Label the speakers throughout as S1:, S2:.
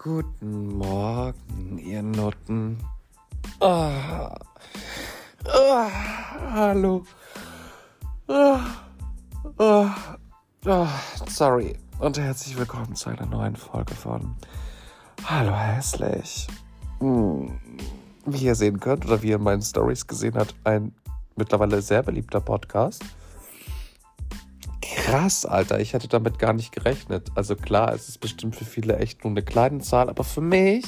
S1: Guten Morgen, ihr Nutten. Oh. Oh. Hallo. Oh. Oh. Sorry und herzlich willkommen zu einer neuen Folge von Hallo hässlich. Hm. Wie ihr sehen könnt oder wie ihr in meinen Stories gesehen habt, ein mittlerweile sehr beliebter Podcast krass, Alter. Ich hätte damit gar nicht gerechnet. Also klar, es ist bestimmt für viele echt nur eine kleine Zahl, aber für mich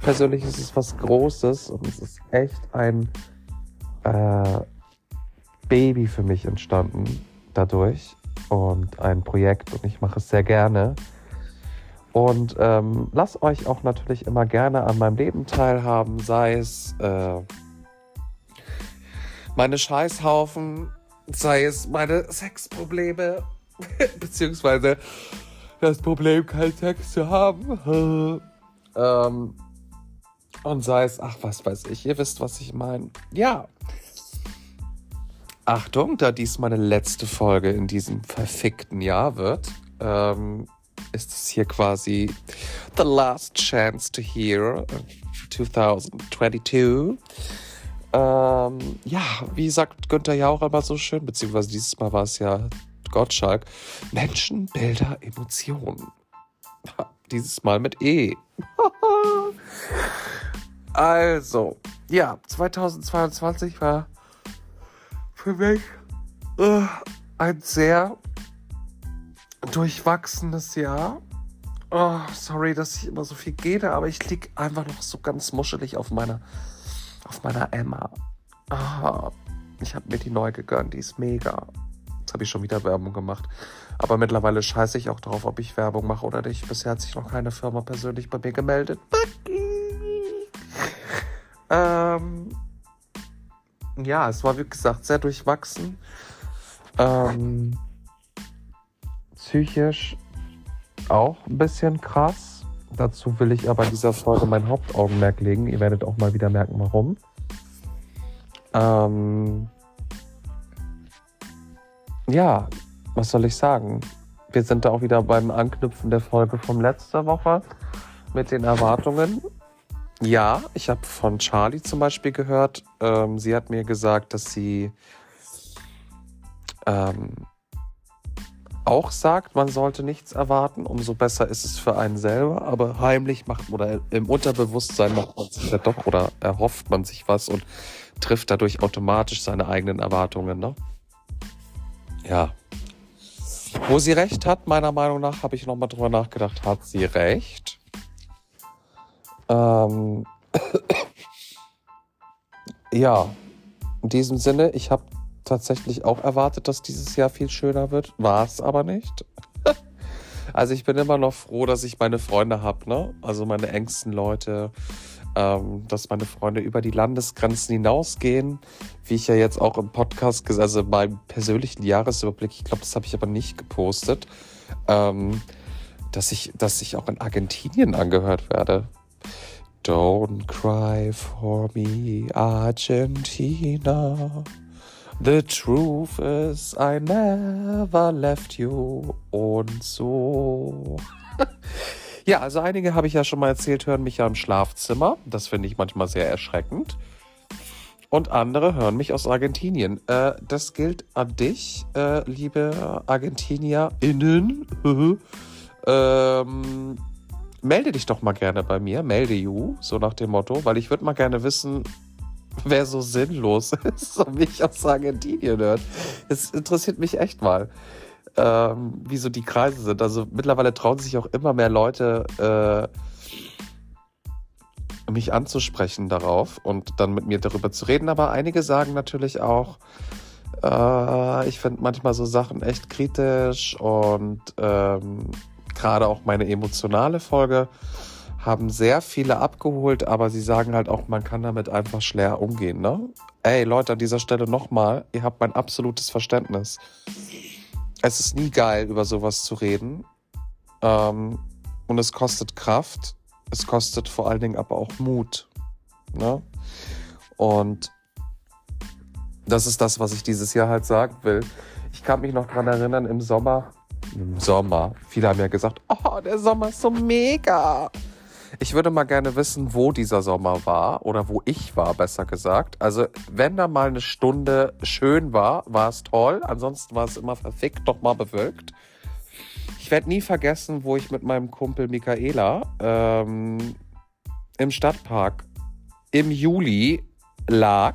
S1: persönlich ist es was Großes und es ist echt ein äh, Baby für mich entstanden dadurch und ein Projekt und ich mache es sehr gerne. Und ähm, lasst euch auch natürlich immer gerne an meinem Leben teilhaben, sei es äh, meine Scheißhaufen, sei es meine Sexprobleme, beziehungsweise das Problem, keinen Sex zu haben. ähm, und sei es, ach, was weiß ich, ihr wisst, was ich meine. Ja. Achtung, da dies meine letzte Folge in diesem verfickten Jahr wird, ähm, ist es hier quasi The Last Chance to Hear 2022. Ähm, ja, wie sagt Günther Jauch immer so schön, beziehungsweise dieses Mal war es ja Gottschalk. Menschen, Bilder, Emotionen. Ja, dieses Mal mit E. also, ja, 2022 war für mich äh, ein sehr durchwachsenes Jahr. Oh, sorry, dass ich immer so viel gehe, aber ich liege einfach noch so ganz muschelig auf meiner auf meiner Emma. Ah, ich habe mir die neu gegönnt, die ist mega. Jetzt habe ich schon wieder Werbung gemacht. Aber mittlerweile scheiße ich auch drauf, ob ich Werbung mache oder nicht. Bisher hat sich noch keine Firma persönlich bei mir gemeldet. ähm, ja, es war wie gesagt sehr durchwachsen. Ähm, psychisch auch ein bisschen krass. Dazu will ich aber in dieser Folge mein Hauptaugenmerk legen. Ihr werdet auch mal wieder merken, warum. Ähm ja, was soll ich sagen? Wir sind da auch wieder beim Anknüpfen der Folge von letzter Woche mit den Erwartungen. Ja, ich habe von Charlie zum Beispiel gehört. Ähm, sie hat mir gesagt, dass sie ähm, auch sagt, man sollte nichts erwarten, umso besser ist es für einen selber. Aber heimlich macht oder im Unterbewusstsein macht man sich ja doch oder erhofft man sich was und trifft dadurch automatisch seine eigenen Erwartungen. Ne? Ja. Wo sie recht hat, meiner Meinung nach, habe ich nochmal drüber nachgedacht, hat sie recht. Ähm ja, in diesem Sinne, ich habe tatsächlich auch erwartet, dass dieses Jahr viel schöner wird. War es aber nicht. also ich bin immer noch froh, dass ich meine Freunde habe, ne? Also meine engsten Leute, ähm, dass meine Freunde über die Landesgrenzen hinausgehen. Wie ich ja jetzt auch im Podcast, gesagt also beim persönlichen Jahresüberblick, ich glaube, das habe ich aber nicht gepostet, ähm, dass ich, dass ich auch in Argentinien angehört werde. Don't cry for me, Argentina. The truth is, I never left you. Und so. ja, also einige habe ich ja schon mal erzählt, hören mich ja im Schlafzimmer. Das finde ich manchmal sehr erschreckend. Und andere hören mich aus Argentinien. Äh, das gilt an dich, äh, liebe ArgentinierInnen. ähm, melde dich doch mal gerne bei mir, melde you, so nach dem Motto, weil ich würde mal gerne wissen, wer so sinnlos ist und mich aus Argentinien hört. Es interessiert mich echt mal, ähm, wie so die Kreise sind. Also mittlerweile trauen sich auch immer mehr Leute, äh, mich anzusprechen darauf und dann mit mir darüber zu reden. Aber einige sagen natürlich auch, äh, ich finde manchmal so Sachen echt kritisch und ähm, gerade auch meine emotionale Folge haben sehr viele abgeholt, aber sie sagen halt auch, man kann damit einfach schwer umgehen. Ne? Ey, Leute, an dieser Stelle nochmal, ihr habt mein absolutes Verständnis. Es ist nie geil, über sowas zu reden. Ähm, und es kostet Kraft. Es kostet vor allen Dingen aber auch Mut. Ne? Und das ist das, was ich dieses Jahr halt sagen will. Ich kann mich noch dran erinnern, im Sommer, im Sommer, viele haben ja gesagt, oh, der Sommer ist so mega. Ich würde mal gerne wissen, wo dieser Sommer war oder wo ich war, besser gesagt. Also, wenn da mal eine Stunde schön war, war es toll. Ansonsten war es immer verfickt, doch mal bewölkt. Ich werde nie vergessen, wo ich mit meinem Kumpel Michaela ähm, im Stadtpark im Juli lag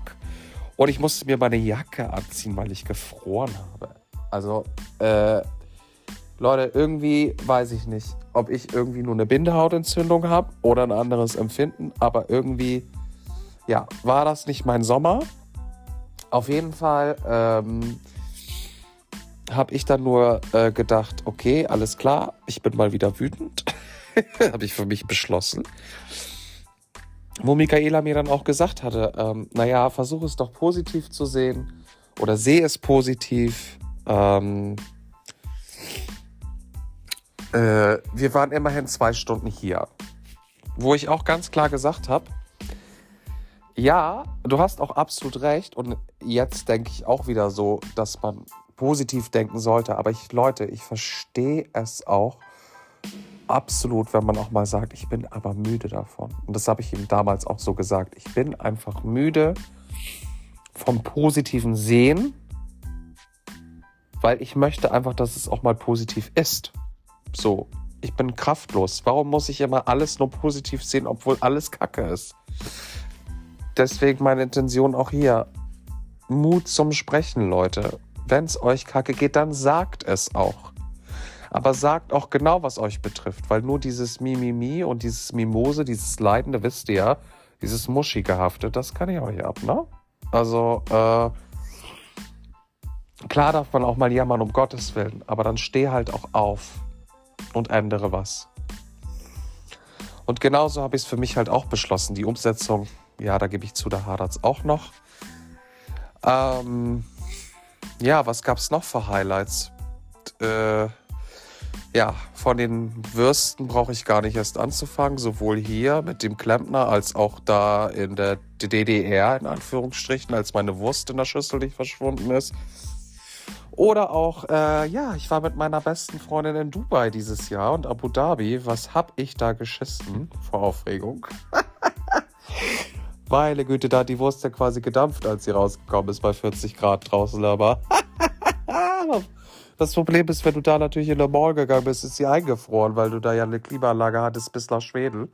S1: und ich musste mir meine Jacke anziehen, weil ich gefroren habe. Also, äh, Leute, irgendwie weiß ich nicht, ob ich irgendwie nur eine Bindehautentzündung habe oder ein anderes Empfinden, aber irgendwie, ja, war das nicht mein Sommer. Auf jeden Fall ähm, habe ich dann nur äh, gedacht, okay, alles klar, ich bin mal wieder wütend. habe ich für mich beschlossen. Wo Michaela mir dann auch gesagt hatte, ähm, naja, versuche es doch positiv zu sehen oder sehe es positiv. Ähm, äh, wir waren immerhin zwei Stunden hier. Wo ich auch ganz klar gesagt habe, ja, du hast auch absolut recht. Und jetzt denke ich auch wieder so, dass man positiv denken sollte. Aber ich, Leute, ich verstehe es auch absolut, wenn man auch mal sagt, ich bin aber müde davon. Und das habe ich ihm damals auch so gesagt. Ich bin einfach müde vom positiven Sehen, weil ich möchte einfach, dass es auch mal positiv ist. So, ich bin kraftlos. Warum muss ich immer alles nur positiv sehen, obwohl alles Kacke ist? Deswegen meine Intention auch hier. Mut zum Sprechen, Leute. Wenn es euch kacke geht, dann sagt es auch. Aber sagt auch genau, was euch betrifft, weil nur dieses Mimimi und dieses Mimose, dieses Leidende, wisst ihr ja, dieses Muschigehafte, das kann ich euch ab, ne? Also, äh, klar darf man auch mal jammern, um Gottes Willen, aber dann steh halt auch auf und ändere was. Und genauso habe ich es für mich halt auch beschlossen. Die Umsetzung, ja, da gebe ich zu, da hadert es auch noch. Ähm, ja, was gab es noch für Highlights? Äh, ja, von den Würsten brauche ich gar nicht erst anzufangen, sowohl hier mit dem Klempner als auch da in der DDR, in Anführungsstrichen, als meine Wurst in der Schüssel nicht verschwunden ist. Oder auch, äh, ja, ich war mit meiner besten Freundin in Dubai dieses Jahr und Abu Dhabi. Was hab ich da geschissen vor Aufregung? Meine Güte, da hat die Wurst ja quasi gedampft, als sie rausgekommen ist bei 40 Grad draußen, aber. das Problem ist, wenn du da natürlich in der Mall gegangen bist, ist sie eingefroren, weil du da ja eine Klimaanlage hattest bis nach Schweden.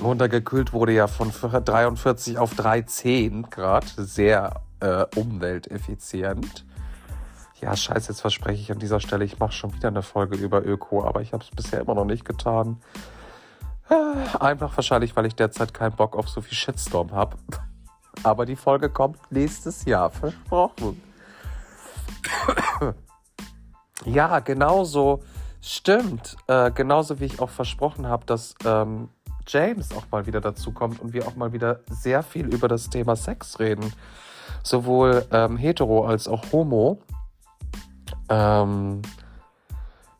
S1: Runtergekühlt wurde ja von 43 auf 310 Grad. Sehr äh, umwelteffizient. Ja, scheiße, jetzt verspreche ich an dieser Stelle, ich mache schon wieder eine Folge über Öko, aber ich habe es bisher immer noch nicht getan. Äh, einfach wahrscheinlich, weil ich derzeit keinen Bock auf so viel Shitstorm habe. Aber die Folge kommt nächstes Jahr, versprochen. ja, genauso. Stimmt. Äh, genauso wie ich auch versprochen habe, dass ähm, James auch mal wieder dazu kommt und wir auch mal wieder sehr viel über das Thema Sex reden sowohl ähm, hetero als auch homo. Ähm,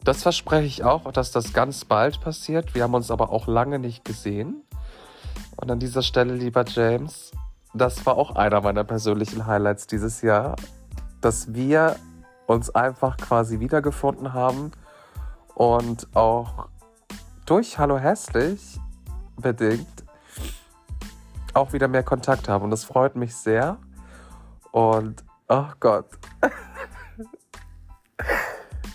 S1: das verspreche ich auch, dass das ganz bald passiert. Wir haben uns aber auch lange nicht gesehen. Und an dieser Stelle, lieber James, das war auch einer meiner persönlichen Highlights dieses Jahr, dass wir uns einfach quasi wiedergefunden haben und auch durch Hallo Hässlich bedingt auch wieder mehr Kontakt haben. Und das freut mich sehr. Und, oh Gott.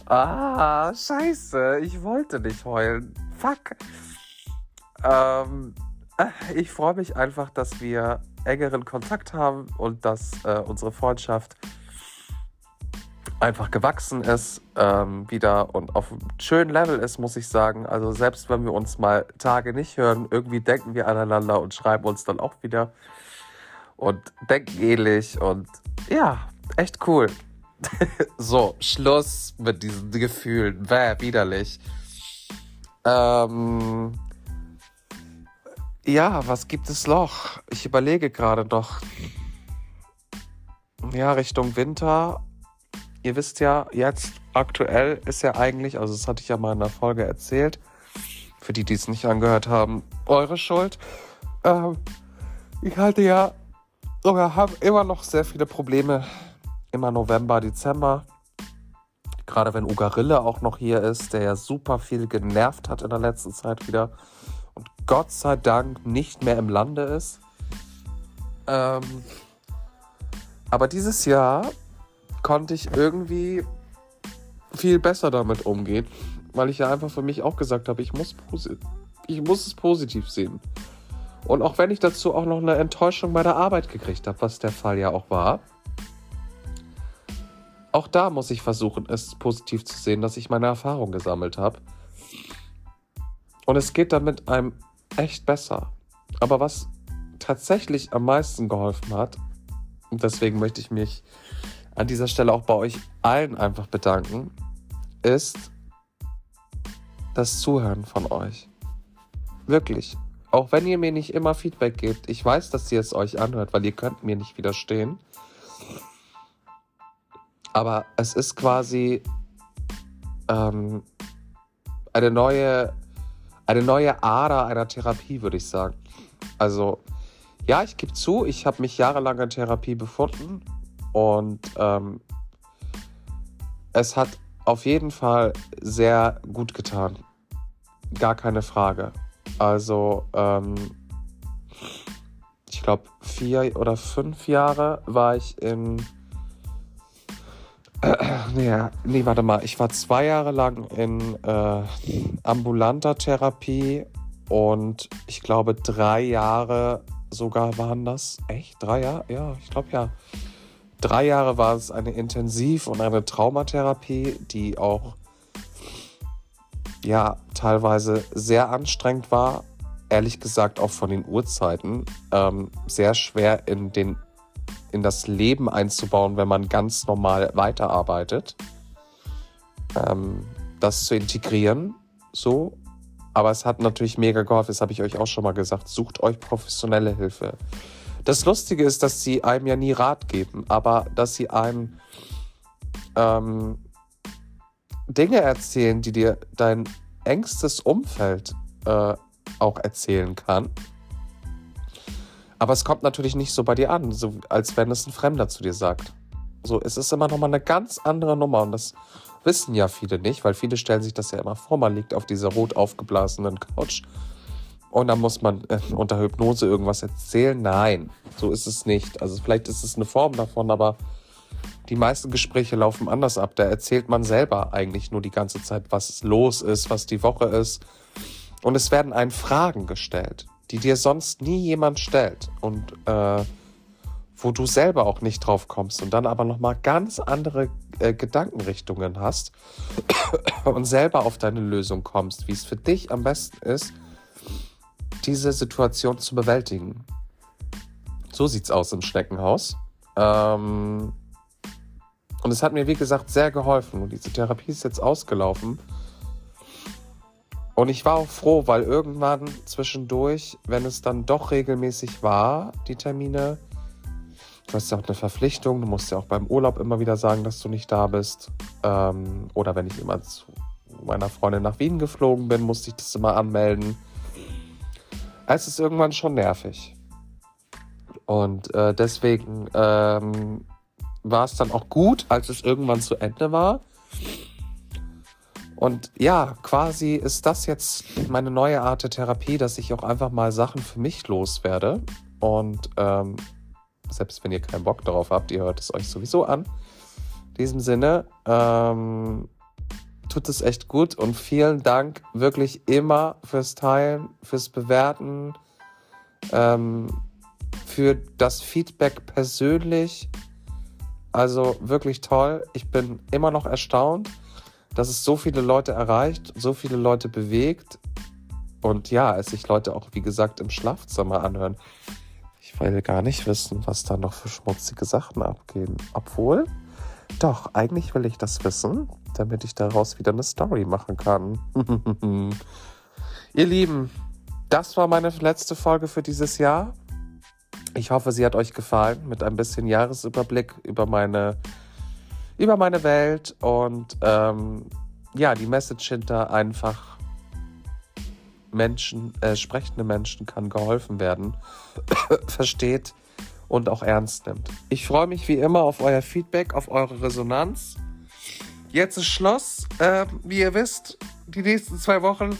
S1: ah, scheiße. Ich wollte nicht heulen. Fuck. Ähm, ich freue mich einfach, dass wir engeren Kontakt haben und dass äh, unsere Freundschaft einfach gewachsen ist, ähm, wieder und auf einem schönen Level ist, muss ich sagen. Also selbst wenn wir uns mal Tage nicht hören, irgendwie denken wir aneinander und schreiben uns dann auch wieder und denken ähnlich und ja, echt cool. so, Schluss mit diesen Gefühlen. Wäh, widerlich. Ähm, ja, was gibt es noch? Ich überlege gerade noch. Ja, Richtung Winter. Ihr wisst ja, jetzt aktuell ist ja eigentlich, also das hatte ich ja mal in der Folge erzählt, für die, die es nicht angehört haben, eure Schuld. Ähm, ich halte ja oder habe immer noch sehr viele Probleme. Immer November, Dezember. Gerade wenn Ugarille auch noch hier ist, der ja super viel genervt hat in der letzten Zeit wieder und Gott sei Dank nicht mehr im Lande ist. Ähm, aber dieses Jahr konnte ich irgendwie viel besser damit umgehen, weil ich ja einfach für mich auch gesagt habe, ich muss, ich muss es positiv sehen. Und auch wenn ich dazu auch noch eine Enttäuschung bei der Arbeit gekriegt habe, was der Fall ja auch war, auch da muss ich versuchen, es positiv zu sehen, dass ich meine Erfahrung gesammelt habe. Und es geht damit einem echt besser. Aber was tatsächlich am meisten geholfen hat, und deswegen möchte ich mich an dieser Stelle auch bei euch allen einfach bedanken, ist das Zuhören von euch. Wirklich. Auch wenn ihr mir nicht immer Feedback gebt, ich weiß, dass ihr es euch anhört, weil ihr könnt mir nicht widerstehen. Aber es ist quasi ähm, eine neue, eine neue Ader einer Therapie, würde ich sagen. Also, ja, ich gebe zu, ich habe mich jahrelang in Therapie befunden und ähm, es hat auf jeden Fall sehr gut getan. Gar keine Frage. Also, ähm, ich glaube, vier oder fünf Jahre war ich in nee, nee, warte mal. Ich war zwei Jahre lang in äh, ambulanter Therapie und ich glaube drei Jahre sogar waren das. Echt? Drei Jahre? Ja, ich glaube ja. Drei Jahre war es eine Intensiv- und eine Traumatherapie, die auch ja teilweise sehr anstrengend war. Ehrlich gesagt auch von den Uhrzeiten ähm, sehr schwer in den in das Leben einzubauen, wenn man ganz normal weiterarbeitet. Ähm, das zu integrieren, so. Aber es hat natürlich mega geholfen, das habe ich euch auch schon mal gesagt. Sucht euch professionelle Hilfe. Das Lustige ist, dass sie einem ja nie Rat geben, aber dass sie einem ähm, Dinge erzählen, die dir dein engstes Umfeld äh, auch erzählen kann. Aber es kommt natürlich nicht so bei dir an, so als wenn es ein Fremder zu dir sagt. So, es ist immer nochmal eine ganz andere Nummer und das wissen ja viele nicht, weil viele stellen sich das ja immer vor, man liegt auf dieser rot aufgeblasenen Couch und dann muss man äh, unter Hypnose irgendwas erzählen. Nein, so ist es nicht. Also vielleicht ist es eine Form davon, aber die meisten Gespräche laufen anders ab. Da erzählt man selber eigentlich nur die ganze Zeit, was los ist, was die Woche ist. Und es werden einen Fragen gestellt die dir sonst nie jemand stellt und äh, wo du selber auch nicht drauf kommst und dann aber nochmal ganz andere äh, Gedankenrichtungen hast und selber auf deine Lösung kommst, wie es für dich am besten ist, diese Situation zu bewältigen. So sieht's aus im Schneckenhaus. Ähm, und es hat mir, wie gesagt, sehr geholfen. Und diese Therapie ist jetzt ausgelaufen. Und ich war auch froh, weil irgendwann zwischendurch, wenn es dann doch regelmäßig war, die Termine, du hast ja auch eine Verpflichtung, du musst ja auch beim Urlaub immer wieder sagen, dass du nicht da bist. Ähm, oder wenn ich immer zu meiner Freundin nach Wien geflogen bin, musste ich das immer anmelden. Es ist irgendwann schon nervig. Und äh, deswegen ähm, war es dann auch gut, als es irgendwann zu Ende war. Und ja, quasi ist das jetzt meine neue Art der Therapie, dass ich auch einfach mal Sachen für mich loswerde. Und ähm, selbst wenn ihr keinen Bock darauf habt, ihr hört es euch sowieso an. In diesem Sinne, ähm, tut es echt gut und vielen Dank wirklich immer fürs Teilen, fürs Bewerten, ähm, für das Feedback persönlich. Also wirklich toll. Ich bin immer noch erstaunt dass es so viele Leute erreicht, so viele Leute bewegt und ja, es sich Leute auch, wie gesagt, im Schlafzimmer anhören. Ich will gar nicht wissen, was da noch für schmutzige Sachen abgehen. Obwohl, doch, eigentlich will ich das wissen, damit ich daraus wieder eine Story machen kann. Ihr Lieben, das war meine letzte Folge für dieses Jahr. Ich hoffe, sie hat euch gefallen mit ein bisschen Jahresüberblick über meine über meine Welt und ähm, ja, die Message hinter einfach Menschen, äh, sprechende Menschen kann geholfen werden, versteht und auch ernst nimmt. Ich freue mich wie immer auf euer Feedback, auf eure Resonanz jetzt ist Schluss. Ähm, wie ihr wisst, die nächsten zwei Wochen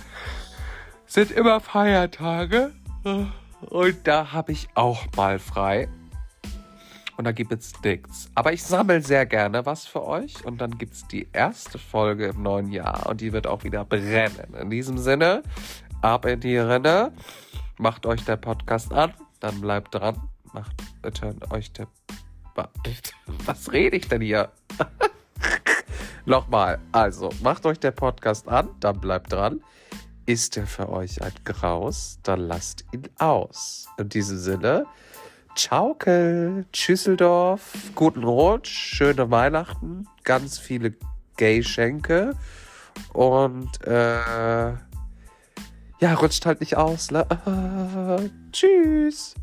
S1: sind immer Feiertage. Und da habe ich auch mal frei. Und da gibt es nichts. Aber ich sammle sehr gerne was für euch. Und dann gibt es die erste Folge im neuen Jahr. Und die wird auch wieder brennen. In diesem Sinne, ab in die Rinne. Macht euch der Podcast an. Dann bleibt dran. Macht euch der. Was rede ich denn hier? Nochmal. Also, macht euch der Podcast an. Dann bleibt dran. Ist er für euch ein Graus, dann lasst ihn aus. In diesem Sinne, Tschaukel, Tschüsseldorf, guten Rutsch, schöne Weihnachten, ganz viele Gay-Schenke und äh, ja, rutscht halt nicht aus. Äh, tschüss.